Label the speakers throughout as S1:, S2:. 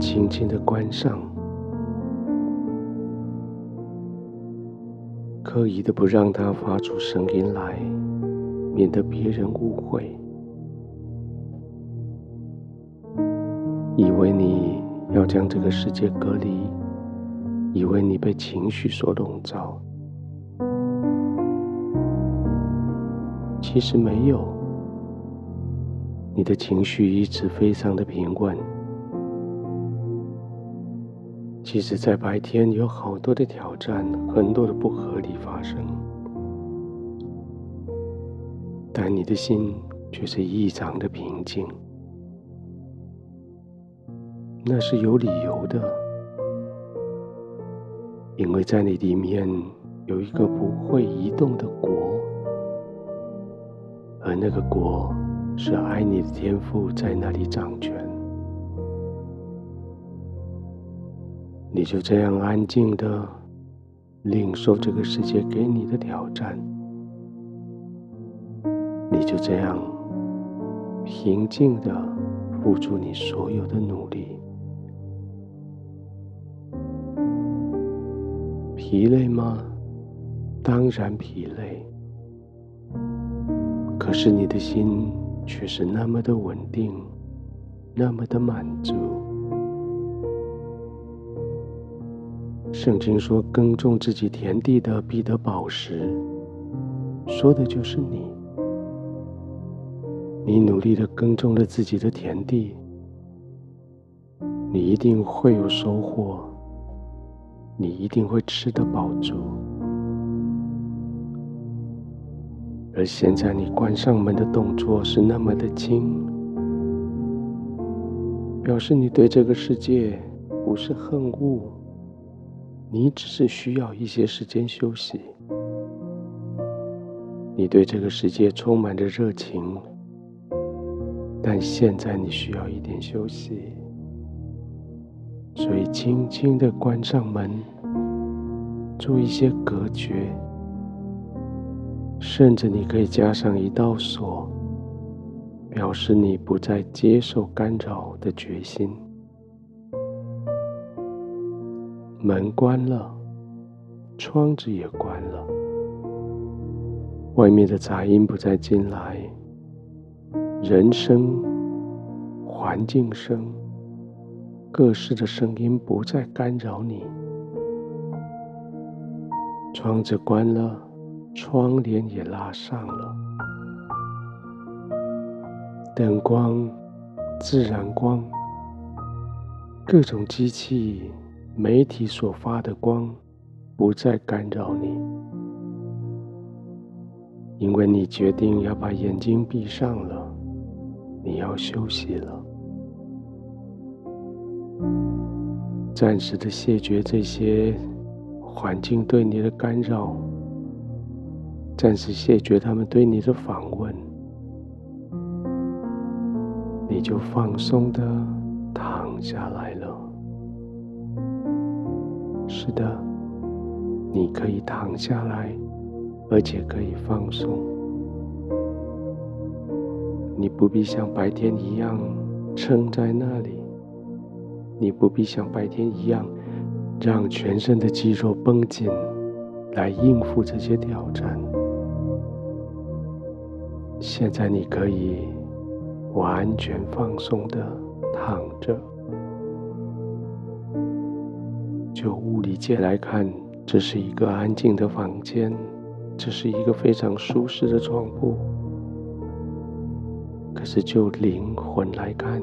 S1: 轻轻的关上，刻意的不让它发出声音来，免得别人误会，以为你要将这个世界隔离，以为你被情绪所笼罩，其实没有，你的情绪一直非常的平稳。其实，在白天有好多的挑战，很多的不合理发生，但你的心却是异常的平静。那是有理由的，因为在你里面有一个不会移动的国，而那个国是爱你的天赋在那里掌权。你就这样安静的领受这个世界给你的挑战，你就这样平静的付出你所有的努力。疲累吗？当然疲累。可是你的心却是那么的稳定，那么的满足。圣经说：“耕种自己田地的必得宝石。”说的就是你。你努力的耕种了自己的田地，你一定会有收获，你一定会吃得饱足。而现在你关上门的动作是那么的轻，表示你对这个世界不是恨恶。你只是需要一些时间休息。你对这个世界充满着热情，但现在你需要一点休息，所以轻轻的关上门，做一些隔绝，甚至你可以加上一道锁，表示你不再接受干扰的决心。门关了，窗子也关了，外面的杂音不再进来，人声、环境声、各式的声音不再干扰你。窗子关了，窗帘也拉上了，灯光、自然光、各种机器。媒体所发的光不再干扰你，因为你决定要把眼睛闭上了，你要休息了，暂时的谢绝这些环境对你的干扰，暂时谢绝他们对你的访问，你就放松的躺下来了。是的，你可以躺下来，而且可以放松。你不必像白天一样撑在那里，你不必像白天一样让全身的肌肉绷紧来应付这些挑战。现在你可以完全放松的躺着。就物理界来看，这是一个安静的房间，这是一个非常舒适的床铺。可是就灵魂来看，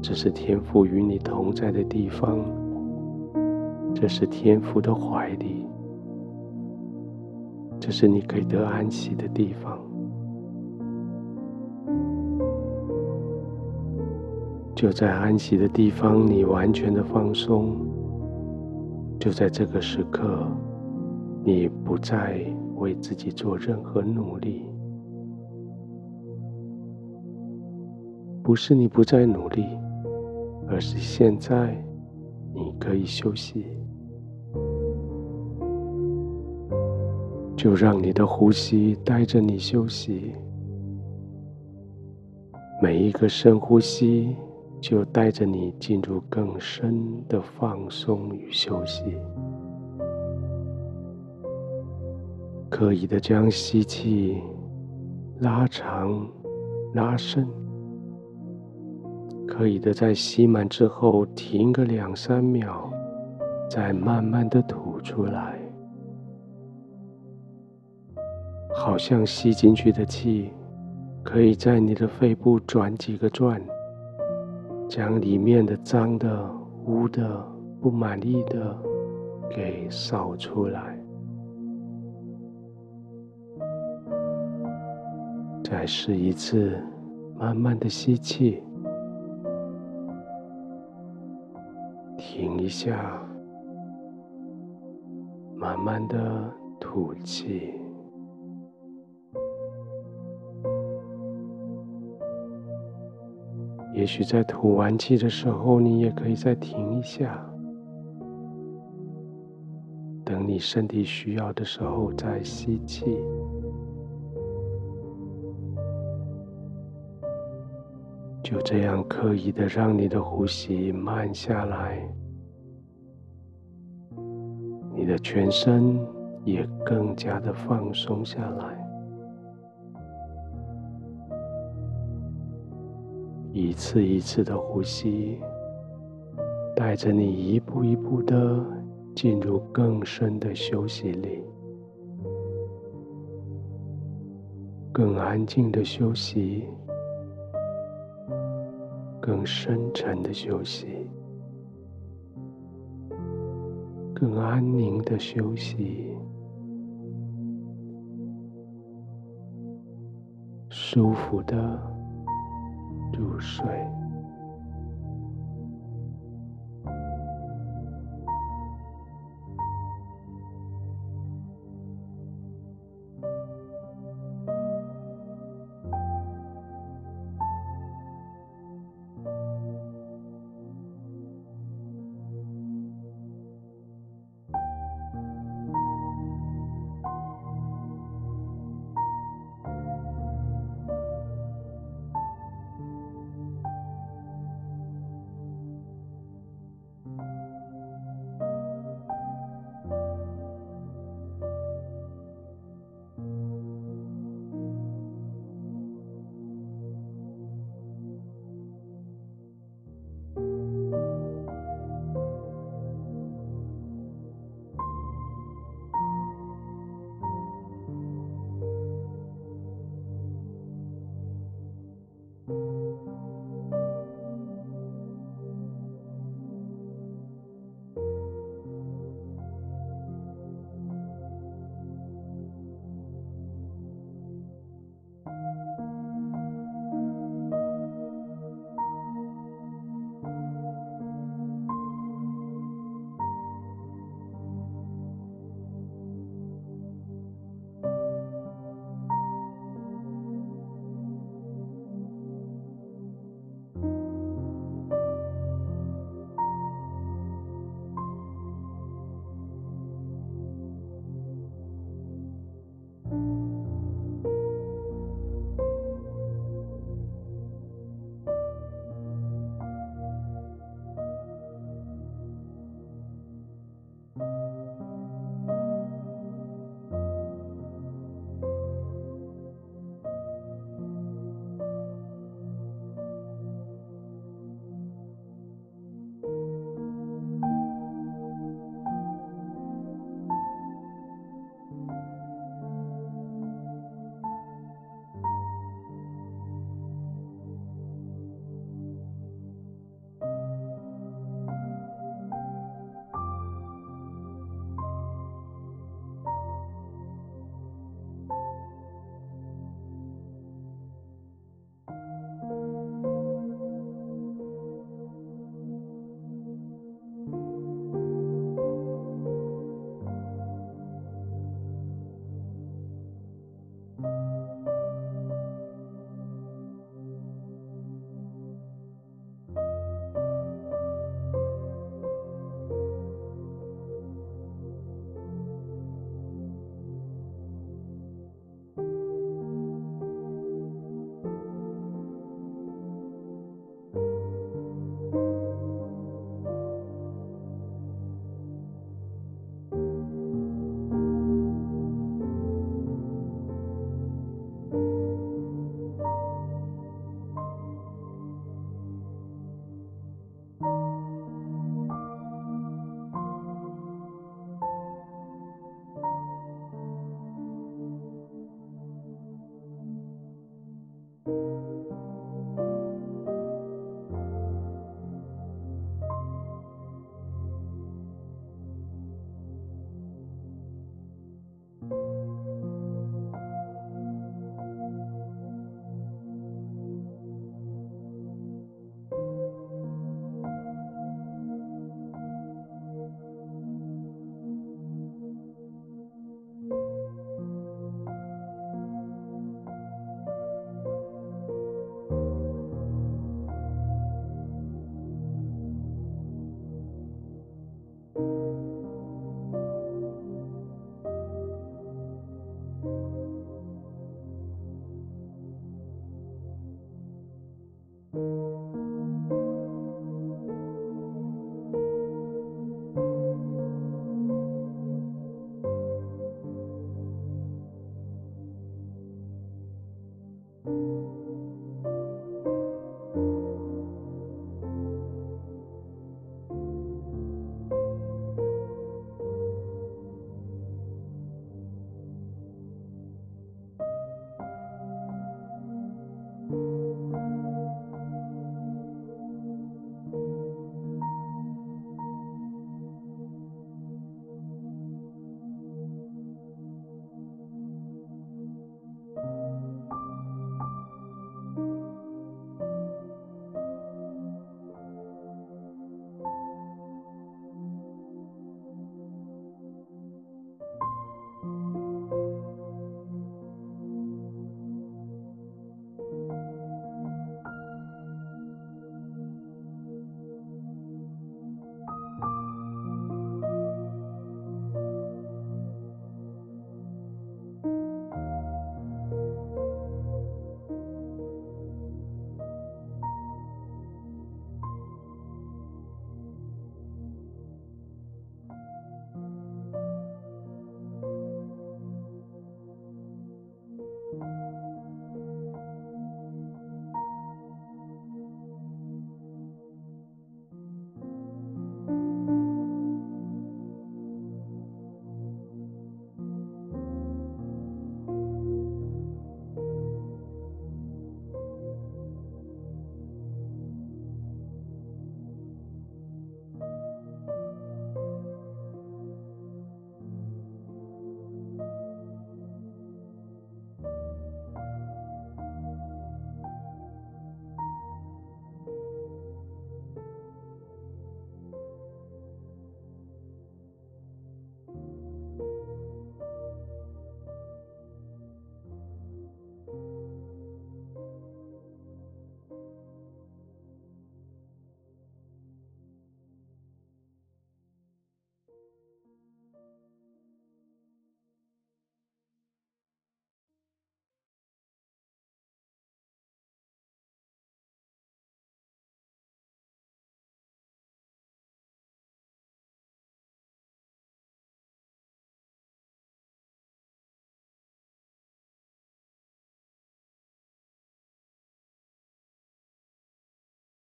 S1: 这是天父与你同在的地方，这是天父的怀里，这是你可以得安息的地方。就在安息的地方，你完全的放松。就在这个时刻，你不再为自己做任何努力。不是你不再努力，而是现在你可以休息。就让你的呼吸带着你休息。每一个深呼吸就带着你进入更深的放松与休息。刻意的将吸气拉长、拉伸，刻意的在吸满之后停个两三秒，再慢慢的吐出来。好像吸进去的气，可以在你的肺部转几个转，将里面的脏的、污的、不满意的给扫出来。再试一次，慢慢的吸气，停一下，慢慢的吐气。也许在吐完气的时候，你也可以再停一下，等你身体需要的时候再吸气。就这样刻意的让你的呼吸慢下来，你的全身也更加的放松下来。一次一次的呼吸，带着你一步一步的进入更深的休息里，更安静的休息，更深沉的休息，更安宁的休息，舒服的。入睡。